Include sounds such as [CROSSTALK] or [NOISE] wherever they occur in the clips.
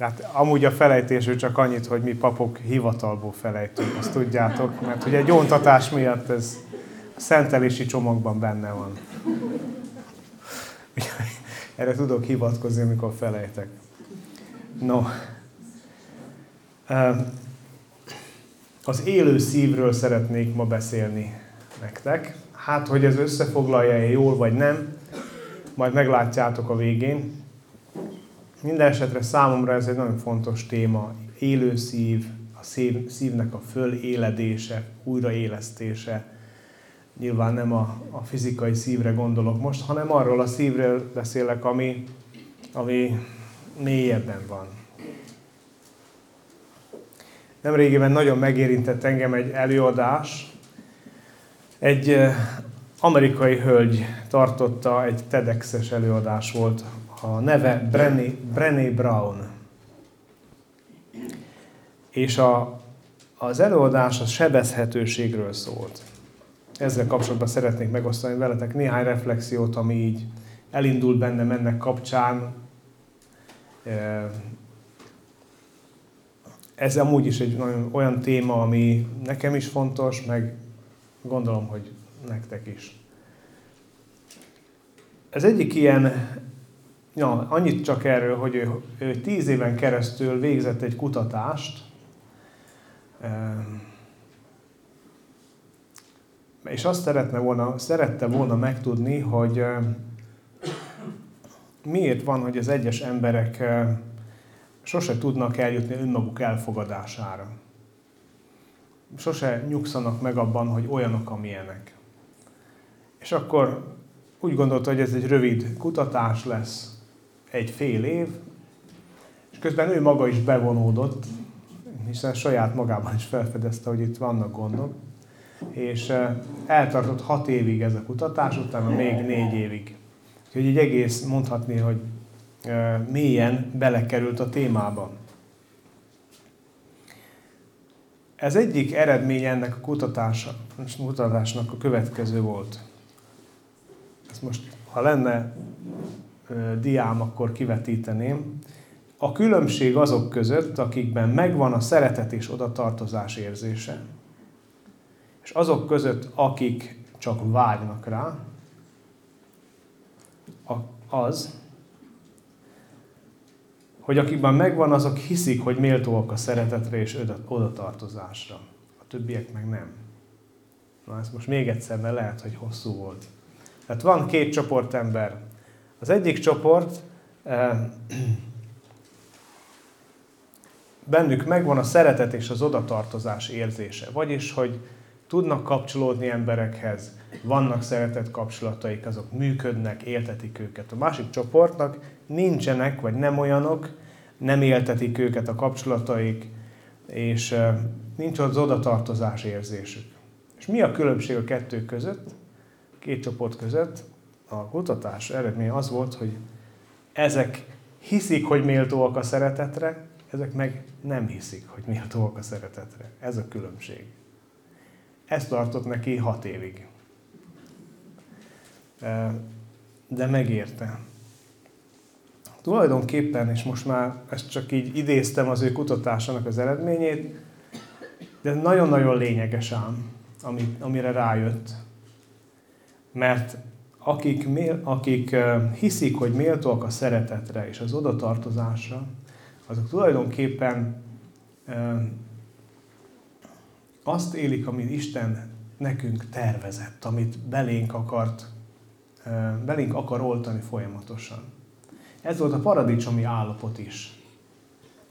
Hát amúgy a felejtésről csak annyit, hogy mi papok hivatalból felejtünk, azt tudjátok, mert ugye egy ontatás miatt ez a szentelési csomagban benne van. [LAUGHS] Erre tudok hivatkozni, amikor felejtek. No. Az élő szívről szeretnék ma beszélni nektek. Hát, hogy ez összefoglalja-e jól vagy nem, majd meglátjátok a végén. Minden esetre számomra ez egy nagyon fontos téma. Élő szív, a szív, szívnek a föléledése, újraélesztése. Nyilván nem a, a fizikai szívre gondolok most, hanem arról a szívről beszélek, ami, ami mélyebben van. Nemrégiben nagyon megérintett engem egy előadás. Egy amerikai hölgy tartotta, egy TEDx-es előadás volt a neve Brené, Brené Brown. És a, az előadás a sebezhetőségről szólt. Ezzel kapcsolatban szeretnék megosztani veletek néhány reflexiót, ami így elindult bennem ennek kapcsán. Ez amúgy is egy nagyon olyan téma, ami nekem is fontos, meg gondolom, hogy nektek is. Ez egyik ilyen Ja, annyit csak erről, hogy ő, ő tíz éven keresztül végzett egy kutatást, ehm, és azt szeretne volna, szerette volna megtudni, hogy ehm, miért van, hogy az egyes emberek ehm, sose tudnak eljutni önmaguk elfogadására. Sose nyugszanak meg abban, hogy olyanok, amilyenek. És akkor úgy gondolta, hogy ez egy rövid kutatás lesz, egy fél év, és közben ő maga is bevonódott, hiszen saját magában is felfedezte, hogy itt vannak gondok, és eh, eltartott hat évig ez a kutatás, utána még négy évig. Úgyhogy egy egész mondhatni, hogy eh, mélyen belekerült a témába. Ez egyik eredmény ennek a kutatása, kutatásnak a következő volt. Ez most, ha lenne diám, akkor kivetíteném. A különbség azok között, akikben megvan a szeretet és odatartozás érzése, és azok között, akik csak vágynak rá, az, hogy akikben megvan, azok hiszik, hogy méltóak a szeretetre és odatartozásra. A többiek meg nem. Na ez most még egyszer, mert lehet, hogy hosszú volt. Tehát van két csoport ember, az egyik csoport, eh, bennük megvan a szeretet és az odatartozás érzése. Vagyis, hogy tudnak kapcsolódni emberekhez, vannak szeretett kapcsolataik, azok működnek, éltetik őket. A másik csoportnak nincsenek, vagy nem olyanok, nem éltetik őket a kapcsolataik, és eh, nincs az odatartozás érzésük. És mi a különbség a kettő között, két csoport között? A kutatás eredménye az volt, hogy ezek hiszik, hogy méltóak a szeretetre, ezek meg nem hiszik, hogy méltóak a szeretetre. Ez a különbség. Ez tartott neki hat évig. De megérte. Tulajdonképpen, és most már ezt csak így idéztem az ő kutatásának az eredményét, de nagyon-nagyon lényeges ám, amire rájött. Mert akik, akik hiszik, hogy méltóak a szeretetre és az odatartozásra, azok tulajdonképpen azt élik, amit Isten nekünk tervezett, amit belénk akart, belénk akar oltani folyamatosan. Ez volt a paradicsomi állapot is.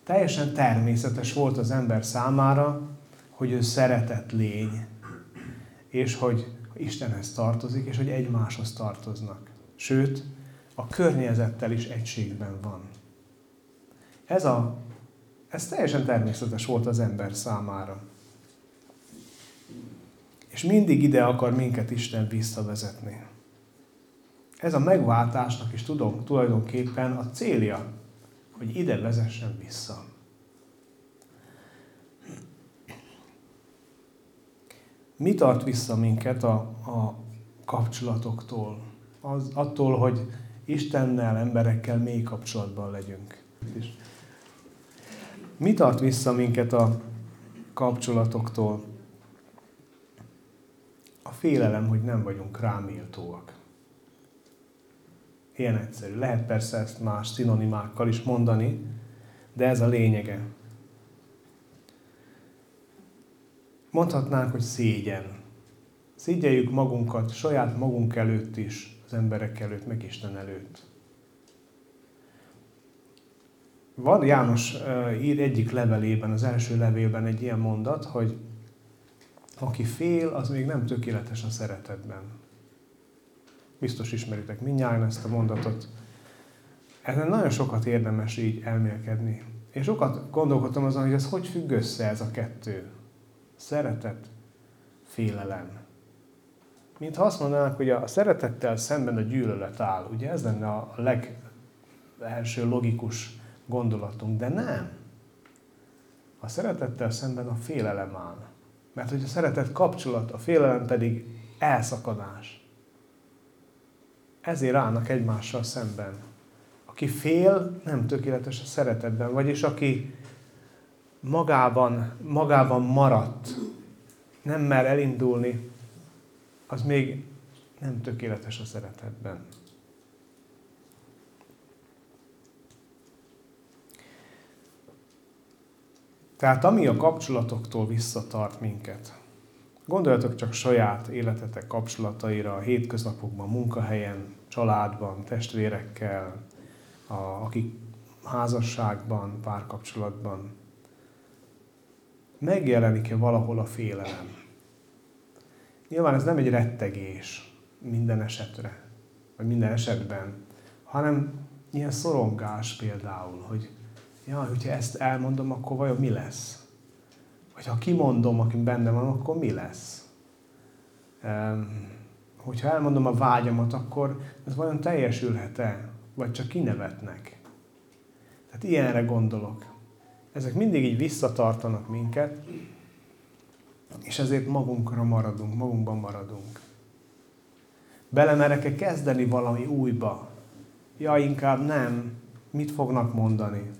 Teljesen természetes volt az ember számára, hogy ő szeretett lény, és hogy Istenhez tartozik, és hogy egymáshoz tartoznak. Sőt, a környezettel is egységben van. Ez, a, ez teljesen természetes volt az ember számára. És mindig ide akar minket Isten visszavezetni. Ez a megváltásnak is tudom tulajdonképpen a célja, hogy ide vezessen vissza. Mi tart vissza minket a, a kapcsolatoktól? Az, attól, hogy Istennel, emberekkel mély kapcsolatban legyünk. Mi tart vissza minket a kapcsolatoktól? A félelem, hogy nem vagyunk ráméltóak. Ilyen egyszerű. Lehet persze ezt más szinonimákkal is mondani, de ez a lényege. Mondhatnánk, hogy szégyen. Szégyeljük magunkat saját magunk előtt is, az emberek előtt, meg Isten előtt. Van János ír egyik levelében, az első levélben egy ilyen mondat, hogy aki fél, az még nem tökéletes a szeretetben. Biztos ismeritek mindjárt ezt a mondatot. Ezen nagyon sokat érdemes így elmélkedni. Én sokat gondolkodtam azon, hogy ez hogy függ össze ez a kettő. Szeretet, félelem. Mintha azt mondanánk, hogy a szeretettel szemben a gyűlölet áll. Ugye ez lenne a legelső logikus gondolatunk, de nem. A szeretettel szemben a félelem áll. Mert hogy a szeretet kapcsolat, a félelem pedig elszakadás. Ezért állnak egymással szemben. Aki fél, nem tökéletes a szeretetben, vagyis aki magában, magában maradt, nem mer elindulni, az még nem tökéletes a szeretetben. Tehát ami a kapcsolatoktól visszatart minket, gondoljatok csak saját életetek kapcsolataira, a hétköznapokban, munkahelyen, családban, testvérekkel, a, akik házasságban, párkapcsolatban. Megjelenik-e valahol a félelem? Nyilván ez nem egy rettegés minden esetre, vagy minden esetben, hanem ilyen szorongás például, hogy jaj, hogyha ezt elmondom, akkor vajon mi lesz? Vagy ha kimondom, aki benne van, akkor mi lesz? Um, hogyha elmondom a vágyamat, akkor ez vajon teljesülhet-e? Vagy csak kinevetnek? Tehát ilyenre gondolok. Ezek mindig így visszatartanak minket, és ezért magunkra maradunk, magunkban maradunk. Belemerek-e kezdeni valami újba? Ja, inkább nem. Mit fognak mondani?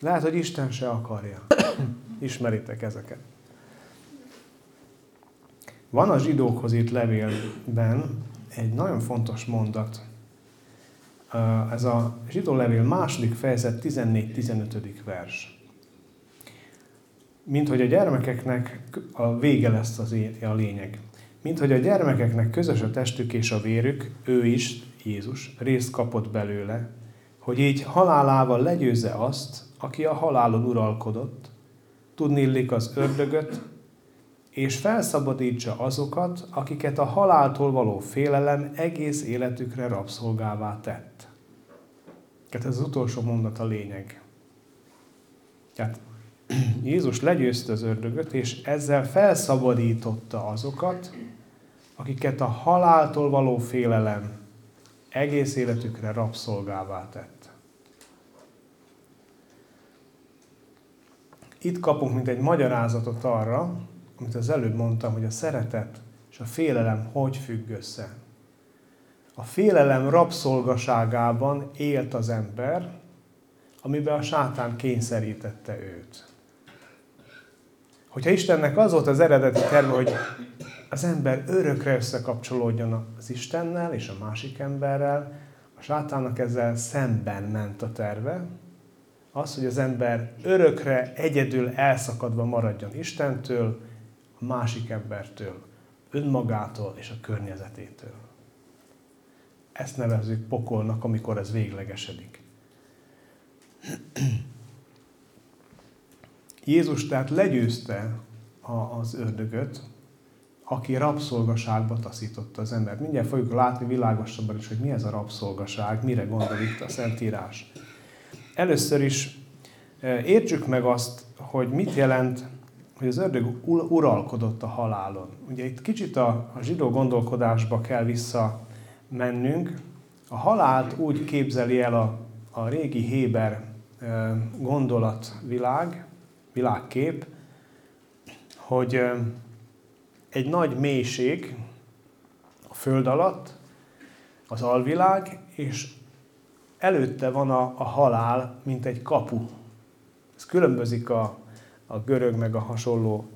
Lehet, hogy Isten se akarja. [COUGHS] Ismeritek ezeket. Van a zsidókhoz itt levélben egy nagyon fontos mondat. Ez a zsidó levél második fejezet 14-15. vers. Mint hogy a gyermekeknek, a vége lesz az a lényeg. Mint hogy a gyermekeknek közös a testük és a vérük, ő is, Jézus, részt kapott belőle, hogy így halálával legyőzze azt, aki a halálon uralkodott, tudni illik az ördögöt, és felszabadítsa azokat, akiket a haláltól való félelem egész életükre rabszolgává tett. Tehát ez az utolsó mondat a lényeg. Tehát [CLEARS THROAT] Jézus legyőzte az ördögöt, és ezzel felszabadította azokat, akiket a haláltól való félelem egész életükre rabszolgává tett. Itt kapunk mint egy magyarázatot arra, amit az előbb mondtam, hogy a szeretet és a félelem hogy függ össze. A félelem rabszolgaságában élt az ember, amiben a sátán kényszerítette őt. Hogyha Istennek az volt az eredeti terve, hogy az ember örökre összekapcsolódjon az Istennel és a másik emberrel, a sátánnak ezzel szemben ment a terve, az, hogy az ember örökre egyedül elszakadva maradjon Istentől, a másik embertől, önmagától és a környezetétől. Ezt nevezzük pokolnak, amikor ez véglegesedik. Jézus tehát legyőzte az ördögöt, aki rabszolgaságba taszította az embert. Mindjárt fogjuk látni világosabban is, hogy mi ez a rabszolgaság, mire gondol itt a Szentírás. Először is értsük meg azt, hogy mit jelent, hogy az ördög uralkodott a halálon. Ugye itt kicsit a, a zsidó gondolkodásba kell visszamennünk. A halált úgy képzeli el a, a régi Héber gondolatvilág, világkép, hogy egy nagy mélység a föld alatt, az alvilág, és előtte van a, a halál, mint egy kapu. Ez különbözik a, a görög meg a hasonló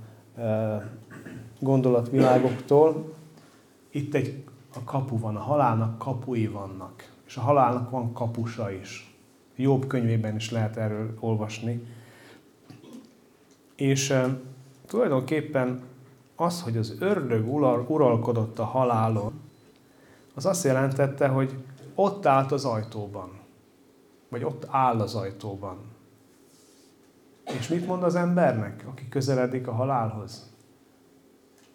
gondolatvilágoktól. Itt egy a kapu van, a halálnak kapui vannak, és a halálnak van kapusa is. Jobb könyvében is lehet erről olvasni. És e, tulajdonképpen az, hogy az ördög uralkodott a halálon, az azt jelentette, hogy ott állt az ajtóban. Vagy ott áll az ajtóban. És mit mond az embernek, aki közeledik a halálhoz?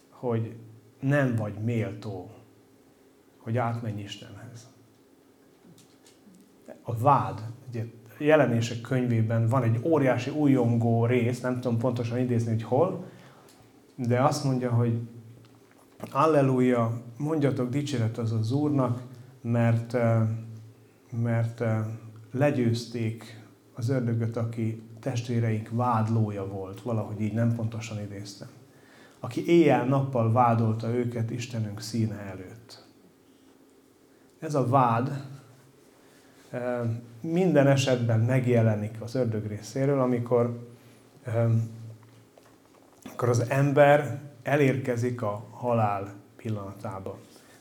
Hogy nem vagy méltó, hogy átmenj Istenhez. A vád, ugye jelenések könyvében van egy óriási újongó rész, nem tudom pontosan idézni, hogy hol, de azt mondja, hogy Alleluja, mondjatok dicséret az az Úrnak, mert, eh, mert eh, legyőzték az ördögöt, aki testvéreink vádlója volt, valahogy így nem pontosan idéztem. Aki éjjel-nappal vádolta őket Istenünk színe előtt. Ez a vád eh, minden esetben megjelenik az ördög részéről, amikor, amikor az ember elérkezik a halál pillanatába.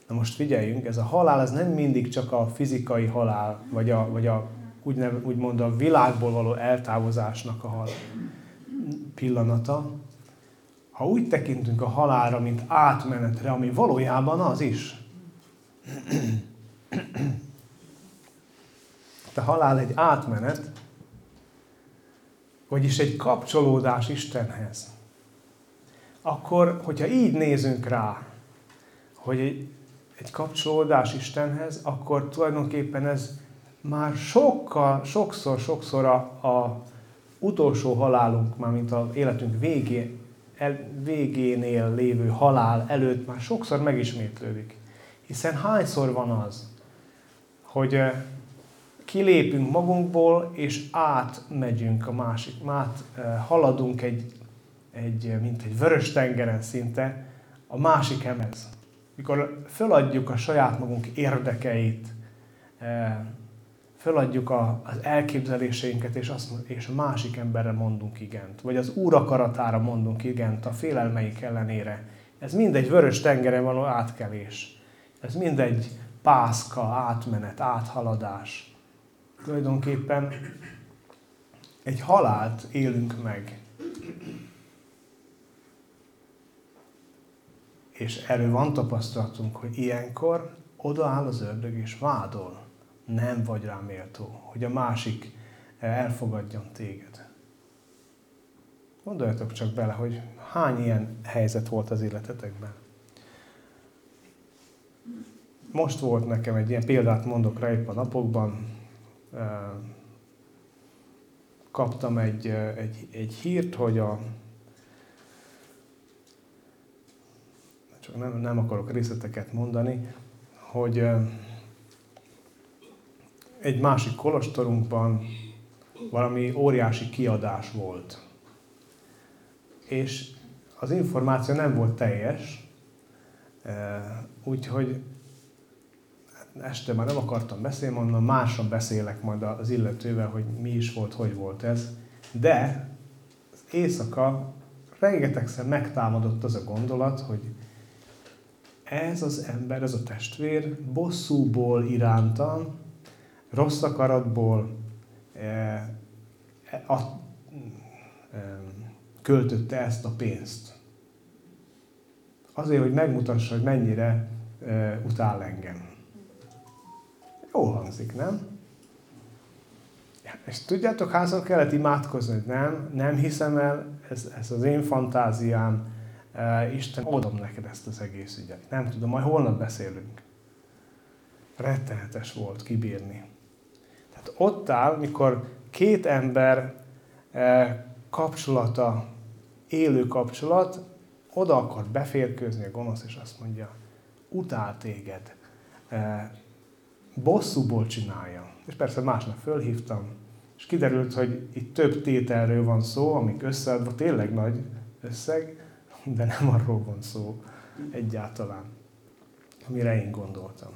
Na most figyeljünk, ez a halál, ez nem mindig csak a fizikai halál, vagy a, vagy a úgynev, úgymond a világból való eltávozásnak a halál pillanata. Ha úgy tekintünk a halálra, mint átmenetre, ami valójában az is. A halál egy átmenet, vagyis egy kapcsolódás Istenhez akkor, hogyha így nézünk rá, hogy egy kapcsolódás Istenhez, akkor tulajdonképpen ez már sokkal, sokszor, sokszor a, a utolsó halálunk, már mint az életünk végé, el, végénél lévő halál előtt már sokszor megismétlődik. Hiszen hányszor van az, hogy kilépünk magunkból, és átmegyünk a másik, át haladunk egy egy, mint egy vörös tengeren szinte a másik emez. Mikor föladjuk a saját magunk érdekeit, föladjuk a, az elképzeléseinket, és, azt, és a másik emberre mondunk igent. Vagy az Úr akaratára mondunk igent, a félelmeik ellenére. Ez mind egy vörös tengeren való átkelés. Ez mind egy pászka, átmenet, áthaladás. Tulajdonképpen egy halált élünk meg. És erről van tapasztalatunk, hogy ilyenkor odaáll az ördög és vádol. Nem vagy rá méltó, hogy a másik elfogadjon téged. Gondoljatok csak bele, hogy hány ilyen helyzet volt az életetekben. Most volt nekem egy ilyen példát mondok rá épp a napokban. Kaptam egy, egy, egy hírt, hogy a csak nem, nem akarok részleteket mondani, hogy egy másik kolostorunkban valami óriási kiadás volt. És az információ nem volt teljes, úgyhogy este már nem akartam beszélni, mondom, máson beszélek majd az illetővel, hogy mi is volt, hogy volt ez. De az éjszaka rengetegszer megtámadott az a gondolat, hogy ez az ember, ez a testvér bosszúból irántam, rossz akaratból e, e, a, e, költötte ezt a pénzt. Azért, hogy megmutassa, hogy mennyire utál engem. Jó hangzik, nem? És tudjátok, házon kellett imádkozni, hogy nem, nem hiszem el, ez, ez az én fantáziám, Isten, adom neked ezt az egész ügyet. Nem tudom, majd holnap beszélünk. Rettenetes volt kibírni. Ott áll, mikor két ember kapcsolata, élő kapcsolat, oda akar beférkőzni a gonosz, és azt mondja, utál téged, bosszúból csinálja. És persze másnap fölhívtam, és kiderült, hogy itt több tételről van szó, amik összeadva tényleg nagy összeg, de nem arról van szó egyáltalán, amire én gondoltam.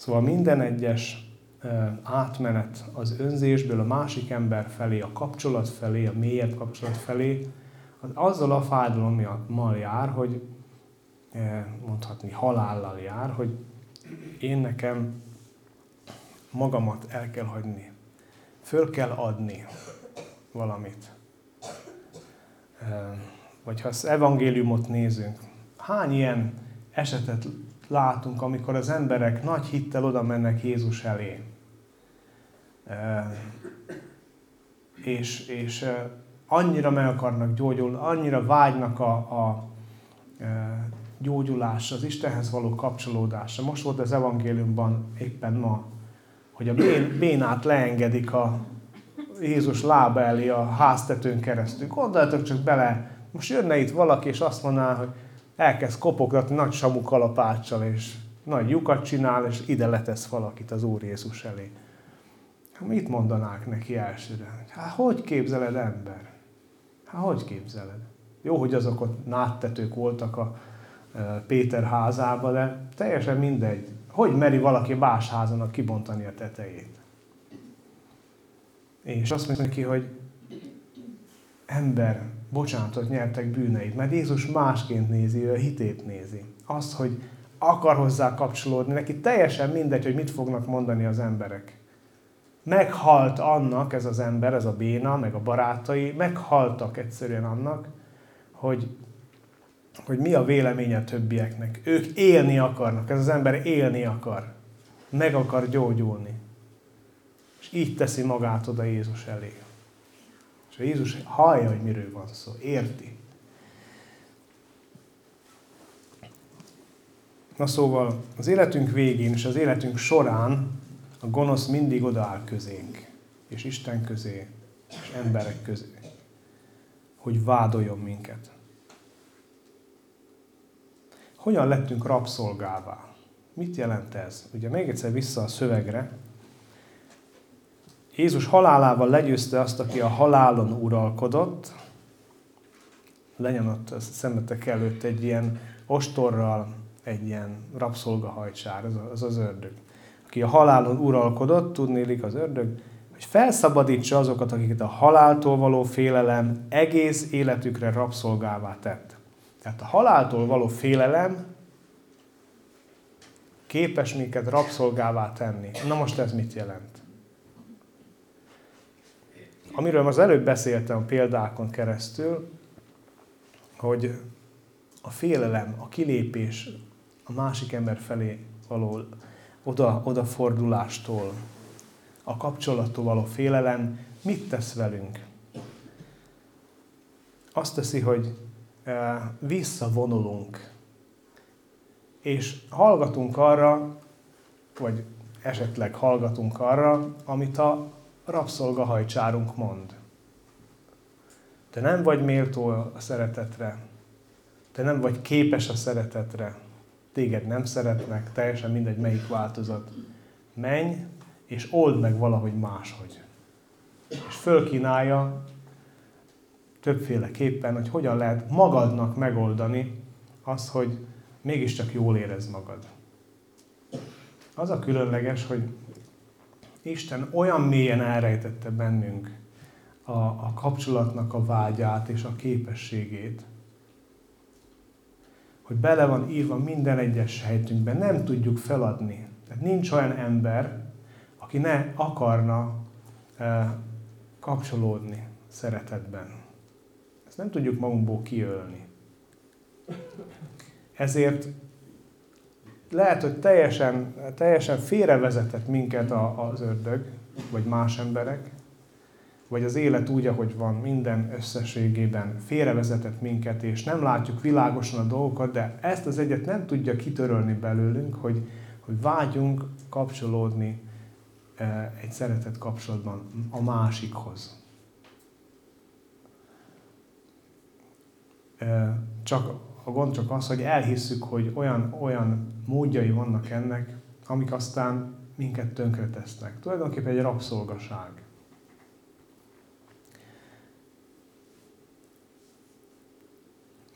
Szóval minden egyes átmenet az önzésből a másik ember felé, a kapcsolat felé, a mélyebb kapcsolat felé, az azzal a fájdalommal jár, hogy mondhatni halállal jár, hogy én nekem magamat el kell hagyni. Föl kell adni valamit. Vagy ha az evangéliumot nézünk, hány ilyen esetet látunk, amikor az emberek nagy hittel oda mennek Jézus elé. És, és annyira meg akarnak gyógyulni, annyira vágynak a, a gyógyulásra, az Istenhez való kapcsolódásra. Most volt az evangéliumban éppen ma, hogy a bén, bénát leengedik a Jézus lába elé a háztetőn keresztül. Gondoljatok csak bele, most jönne itt valaki, és azt mondaná, hogy elkezd kopogtatni nagy samú kalapáccsal, és nagy lyukat csinál, és ide letesz valakit az Úr Jézus elé. Hát mit mondanák neki elsőre? Hát hogy képzeled ember? Hát hogy képzeled? Jó, hogy azok ott náttetők voltak a e, Péter házába, de teljesen mindegy. Hogy meri valaki más házanak kibontani a tetejét? És azt mondja neki, hogy ember, bocsánatot nyertek bűneid, mert Jézus másként nézi, ő a hitét nézi. Azt, hogy akar hozzá kapcsolódni, neki teljesen mindegy, hogy mit fognak mondani az emberek. Meghalt annak ez az ember, ez a béna, meg a barátai, meghaltak egyszerűen annak, hogy, hogy mi a véleménye többieknek. Ők élni akarnak, ez az ember élni akar. Meg akar gyógyulni. És így teszi magát oda Jézus elé. És a Jézus hallja, hogy miről van szó, érti. Na szóval az életünk végén és az életünk során a gonosz mindig odaáll közénk, és Isten közé, és emberek közé, hogy vádoljon minket. Hogyan lettünk rabszolgává? Mit jelent ez? Ugye még egyszer vissza a szövegre. Jézus halálával legyőzte azt, aki a halálon uralkodott, lenyomott a szemetek előtt egy ilyen ostorral, egy ilyen rabszolgahajcsár, az az, az ördög aki a halálon uralkodott, tudnélik az ördög, hogy felszabadítsa azokat, akiket a haláltól való félelem egész életükre rabszolgává tett. Tehát a haláltól való félelem képes minket rabszolgává tenni. Na most ez mit jelent? Amiről az előbb beszéltem példákon keresztül, hogy a félelem, a kilépés a másik ember felé való oda, odafordulástól, a kapcsolattól való félelem mit tesz velünk? Azt teszi, hogy e, visszavonulunk, és hallgatunk arra, vagy esetleg hallgatunk arra, amit a rabszolgahajcsárunk mond. Te nem vagy méltó a szeretetre, te nem vagy képes a szeretetre, téged nem szeretnek, teljesen mindegy melyik változat. Menj, és old meg valahogy máshogy. És fölkínálja többféleképpen, hogy hogyan lehet magadnak megoldani azt, hogy mégiscsak jól érez magad. Az a különleges, hogy Isten olyan mélyen elrejtette bennünk a, a kapcsolatnak a vágyát és a képességét, hogy bele van írva minden egyes helytünkben, nem tudjuk feladni. Tehát nincs olyan ember, aki ne akarna e, kapcsolódni szeretetben. Ezt nem tudjuk magunkból kiölni. Ezért lehet, hogy teljesen, teljesen félrevezetett minket az ördög, vagy más emberek, vagy az élet úgy, ahogy van, minden összességében félrevezetett minket, és nem látjuk világosan a dolgokat, de ezt az egyet nem tudja kitörölni belőlünk, hogy, hogy vágyunk kapcsolódni e, egy szeretett kapcsolatban a másikhoz. E, csak a gond csak az, hogy elhisszük, hogy olyan, olyan módjai vannak ennek, amik aztán minket tönkretesznek. Tulajdonképpen egy rabszolgaság.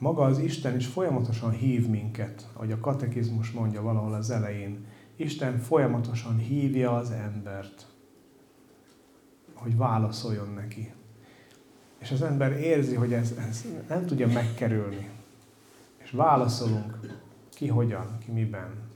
maga az Isten is folyamatosan hív minket, ahogy a katekizmus mondja valahol az elején. Isten folyamatosan hívja az embert, hogy válaszoljon neki. És az ember érzi, hogy ez, ez nem tudja megkerülni. Válaszolunk, ki hogyan, ki miben.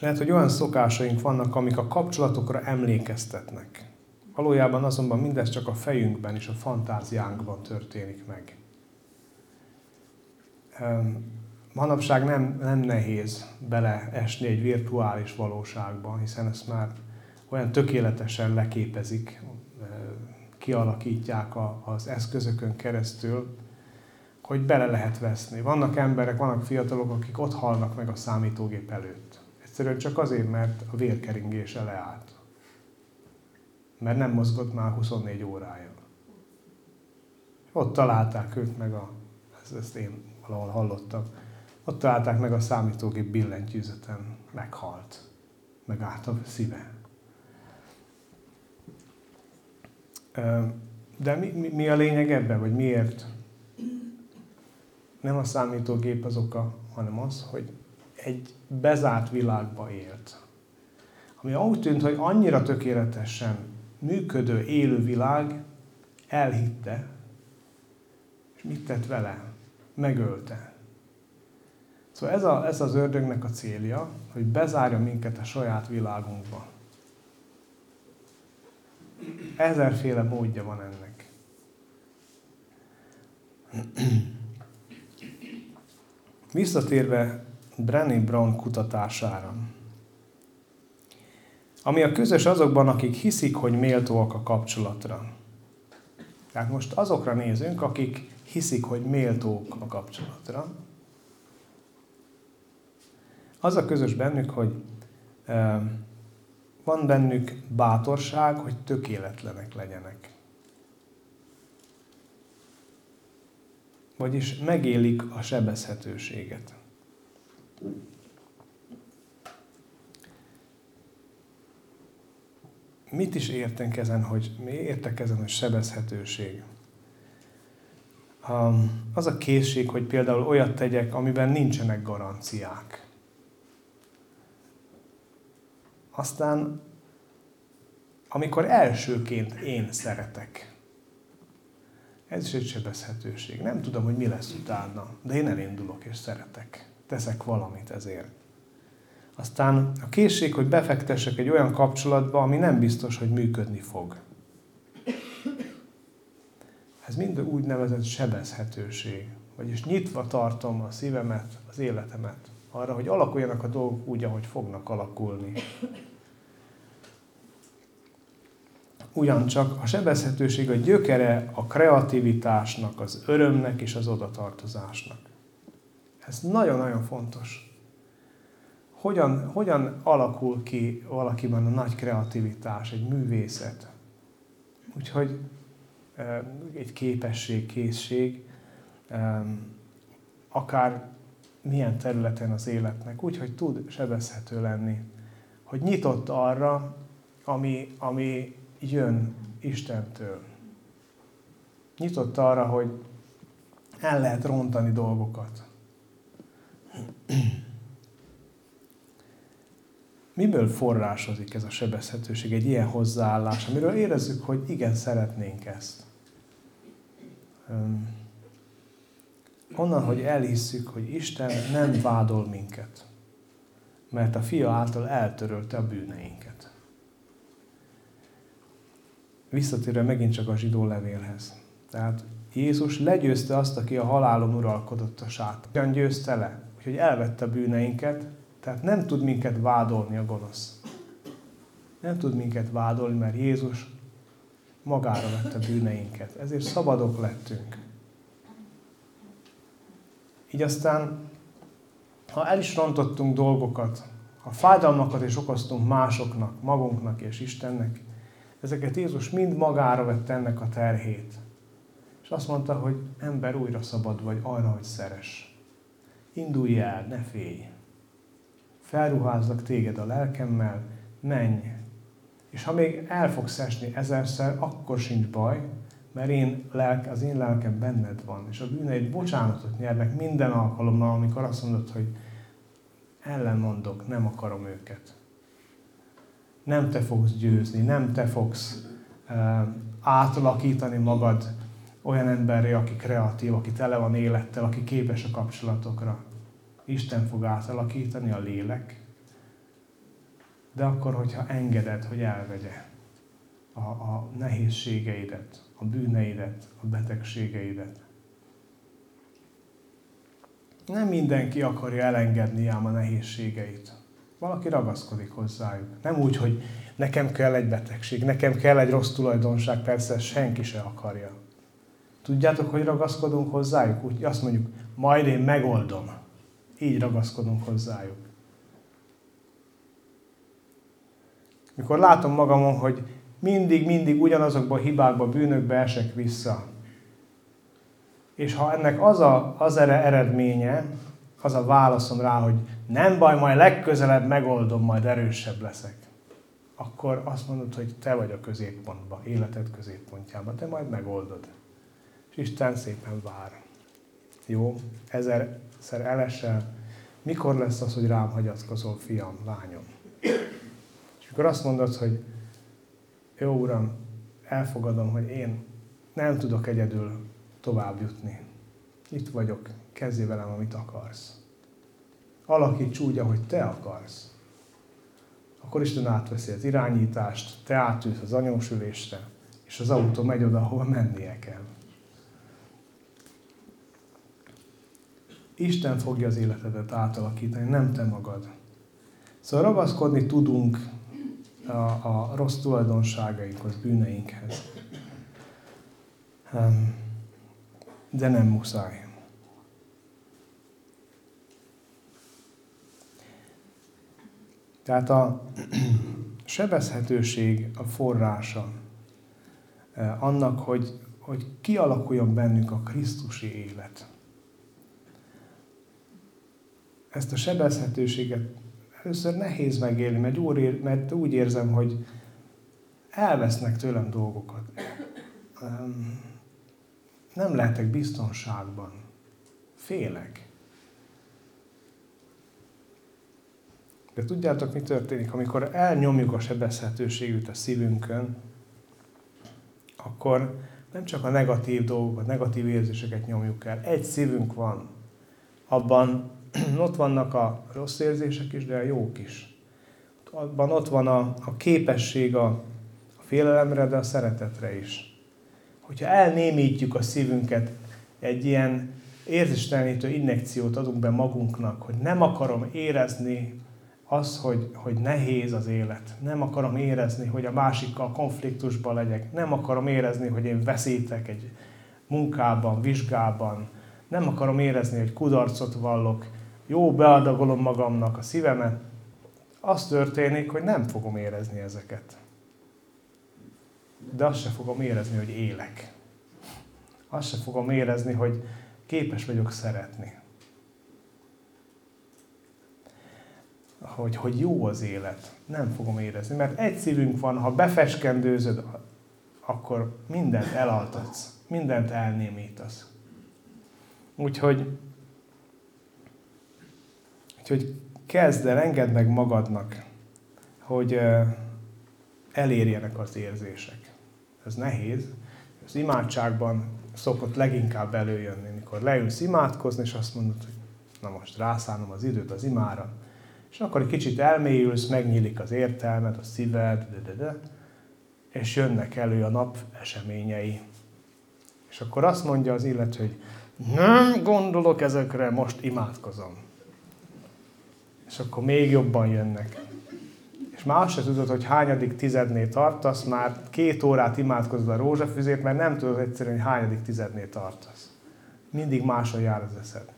Lehet, hogy olyan szokásaink vannak, amik a kapcsolatokra emlékeztetnek. Valójában azonban mindez csak a fejünkben és a fantáziánkban történik meg. Manapság nem, nem nehéz beleesni egy virtuális valóságba, hiszen ezt már olyan tökéletesen leképezik, kialakítják az eszközökön keresztül, hogy bele lehet veszni. Vannak emberek, vannak fiatalok, akik ott halnak meg a számítógép előtt. Egyszerűen csak azért, mert a vérkeringése leállt. Mert nem mozgott már 24 órája. Ott találták őt meg a, ezt, ezt én valahol hallottam, ott találták meg a számítógép billentyűzeten, meghalt, meg állt a szíve. De mi, mi, mi a lényeg ebben, vagy miért? Nem a számítógép az oka, hanem az, hogy egy bezárt világba élt. Ami úgy tűnt, hogy annyira tökéletesen működő, élő világ, elhitte, és mit tett vele? Megölte. Szóval ez, a, ez az ördögnek a célja, hogy bezárja minket a saját világunkba. Ezerféle módja van ennek. Visszatérve Brenny Brown kutatására. Ami a közös azokban, akik hiszik, hogy méltóak a kapcsolatra. Tehát most azokra nézünk, akik hiszik, hogy méltók a kapcsolatra. Az a közös bennük, hogy van bennük bátorság, hogy tökéletlenek legyenek. Vagyis megélik a sebezhetőséget. Mit is értek ezen, hogy mi értek ezen, hogy sebezhetőség? Az a készség, hogy például olyat tegyek, amiben nincsenek garanciák. Aztán, amikor elsőként én szeretek, ez is egy sebezhetőség. Nem tudom, hogy mi lesz utána, de én elindulok és szeretek. Teszek valamit ezért. Aztán a készség, hogy befektessek egy olyan kapcsolatba, ami nem biztos, hogy működni fog. Ez mind úgynevezett sebezhetőség. Vagyis nyitva tartom a szívemet, az életemet arra, hogy alakuljanak a dolgok úgy, ahogy fognak alakulni. Ugyancsak a sebezhetőség a gyökere a kreativitásnak, az örömnek és az odatartozásnak. Ez nagyon-nagyon fontos. Hogyan, hogyan alakul ki valakiben a nagy kreativitás, egy művészet? Úgyhogy egy képesség, készség, akár milyen területen az életnek, úgyhogy tud sebezhető lenni. Hogy nyitott arra, ami, ami jön Istentől. Nyitott arra, hogy el lehet rontani dolgokat. Miből forrásozik ez a sebezhetőség, egy ilyen hozzáállás, amiről érezzük, hogy igen, szeretnénk ezt? Onnan, hogy elhisszük, hogy Isten nem vádol minket, mert a fia által eltörölte a bűneinket. Visszatérve megint csak a zsidó levélhez. Tehát Jézus legyőzte azt, aki a halálon uralkodott a sát. Olyan győzte le, hogy elvette a bűneinket, tehát nem tud minket vádolni a gonosz. Nem tud minket vádolni, mert Jézus magára vette bűneinket. Ezért szabadok lettünk. Így aztán, ha el is rontottunk dolgokat, ha fájdalmakat is okoztunk másoknak, magunknak és Istennek, ezeket Jézus mind magára vette ennek a terhét. És azt mondta, hogy ember újra szabad vagy arra, hogy szeres. Indulj el, ne félj. Felruházlak téged a lelkemmel, menj. És ha még el fogsz esni ezerszer, akkor sincs baj, mert én lelke, az én lelkem benned van, és a bűneid bocsánatot nyernek minden alkalommal, amikor azt mondod, hogy ellenmondok, nem akarom őket. Nem te fogsz győzni, nem te fogsz uh, átalakítani magad olyan emberre, aki kreatív, aki tele van élettel, aki képes a kapcsolatokra. Isten fog átalakítani a lélek, de akkor, hogyha engeded, hogy elvegye a, a nehézségeidet, a bűneidet, a betegségeidet. Nem mindenki akarja elengedni ám a nehézségeit. Valaki ragaszkodik hozzájuk. Nem úgy, hogy nekem kell egy betegség, nekem kell egy rossz tulajdonság, persze senki se akarja. Tudjátok, hogy ragaszkodunk hozzájuk? Úgy azt mondjuk, majd én megoldom. Így ragaszkodunk hozzájuk. Mikor látom magamon, hogy mindig, mindig ugyanazokba a hibákba, bűnökbe esek vissza. És ha ennek az a, az eredménye, az a válaszom rá, hogy nem baj, majd legközelebb megoldom, majd erősebb leszek, akkor azt mondod, hogy te vagy a középpontban, életed középpontjában, te majd megoldod. És Isten szépen vár. Jó, ezerszer elesel, mikor lesz az, hogy rám hagyatkozol, fiam, lányom? És akkor azt mondod, hogy jó Uram, elfogadom, hogy én nem tudok egyedül tovább jutni. Itt vagyok, kezdj velem, amit akarsz. Alakíts úgy, ahogy te akarsz. Akkor Isten átveszi az irányítást, te átülsz az anyósülésre, és az autó megy oda, ahol mennie kell. Isten fogja az életedet átalakítani, nem te magad. Szóval ragaszkodni tudunk a, a rossz tulajdonságainkhoz, bűneinkhez. De nem muszáj. Tehát a sebezhetőség a forrása eh, annak, hogy, hogy kialakuljon bennünk a Krisztusi élet. Ezt a sebezhetőséget először nehéz megélni, mert úgy, mert úgy érzem, hogy elvesznek tőlem dolgokat. Nem lehetek biztonságban. Félek. De tudjátok, mi történik? Amikor elnyomjuk a sebezhetőségűt a szívünkön, akkor nem csak a negatív dolgokat, negatív érzéseket nyomjuk el. Egy szívünk van. Abban [CLEARS THROAT] ott vannak a rossz érzések is, de a jók is. Abban ott van a, a képesség a, a félelemre, de a szeretetre is. Hogyha elnémítjük a szívünket, egy ilyen érzéstelenítő injekciót adunk be magunknak, hogy nem akarom érezni az, hogy, hogy nehéz az élet. Nem akarom érezni, hogy a másikkal konfliktusban legyek. Nem akarom érezni, hogy én veszítek egy munkában, vizsgában. Nem akarom érezni, hogy kudarcot vallok jó beadagolom magamnak a szívemet, az történik, hogy nem fogom érezni ezeket. De azt se fogom érezni, hogy élek. Azt se fogom érezni, hogy képes vagyok szeretni. Hogy, hogy jó az élet. Nem fogom érezni, mert egy szívünk van, ha befeskendőzöd, akkor mindent elaltatsz, mindent elnémítasz. Úgyhogy Úgyhogy kezd el, engedd meg magadnak, hogy elérjenek az érzések. Ez nehéz. Az imádságban szokott leginkább előjönni, mikor leülsz imádkozni, és azt mondod, hogy na most rászánom az időt az imára. És akkor egy kicsit elmélyülsz, megnyílik az értelmed, a szíved, de, de, de, és jönnek elő a nap eseményei. És akkor azt mondja az illető, hogy nem gondolok ezekre, most imádkozom és akkor még jobban jönnek. És már azt se tudod, hogy hányadik tizednél tartasz, már két órát imádkozod a rózsafüzét, mert nem tudod egyszerűen, hogy hányadik tizednél tartasz. Mindig máshol jár az eszed.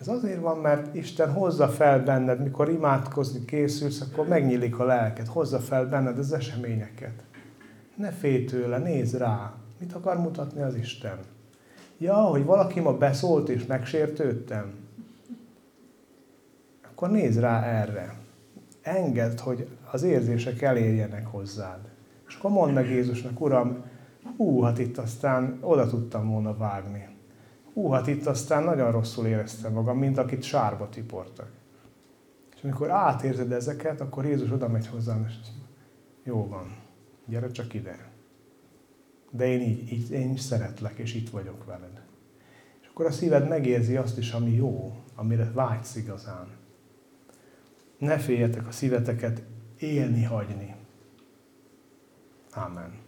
Ez azért van, mert Isten hozza fel benned, mikor imádkozni készülsz, akkor megnyílik a lelked, hozza fel benned az eseményeket. Ne félj tőle, nézd rá. Mit akar mutatni az Isten? Ja, hogy valaki ma beszólt és megsértődtem akkor nézd rá erre. Engedd, hogy az érzések elérjenek hozzád. És akkor mondd meg Jézusnak, Uram, hú, hát itt aztán oda tudtam volna vágni. Hú, hát itt aztán nagyon rosszul éreztem magam, mint akit sárba tiportak. És amikor átérzed ezeket, akkor Jézus oda megy hozzám, és azt mondja, jó van, gyere csak ide. De én így, így, én is szeretlek, és itt vagyok veled. És akkor a szíved megérzi azt is, ami jó, amire vágysz igazán. Ne féljetek a szíveteket élni hagyni. Amen.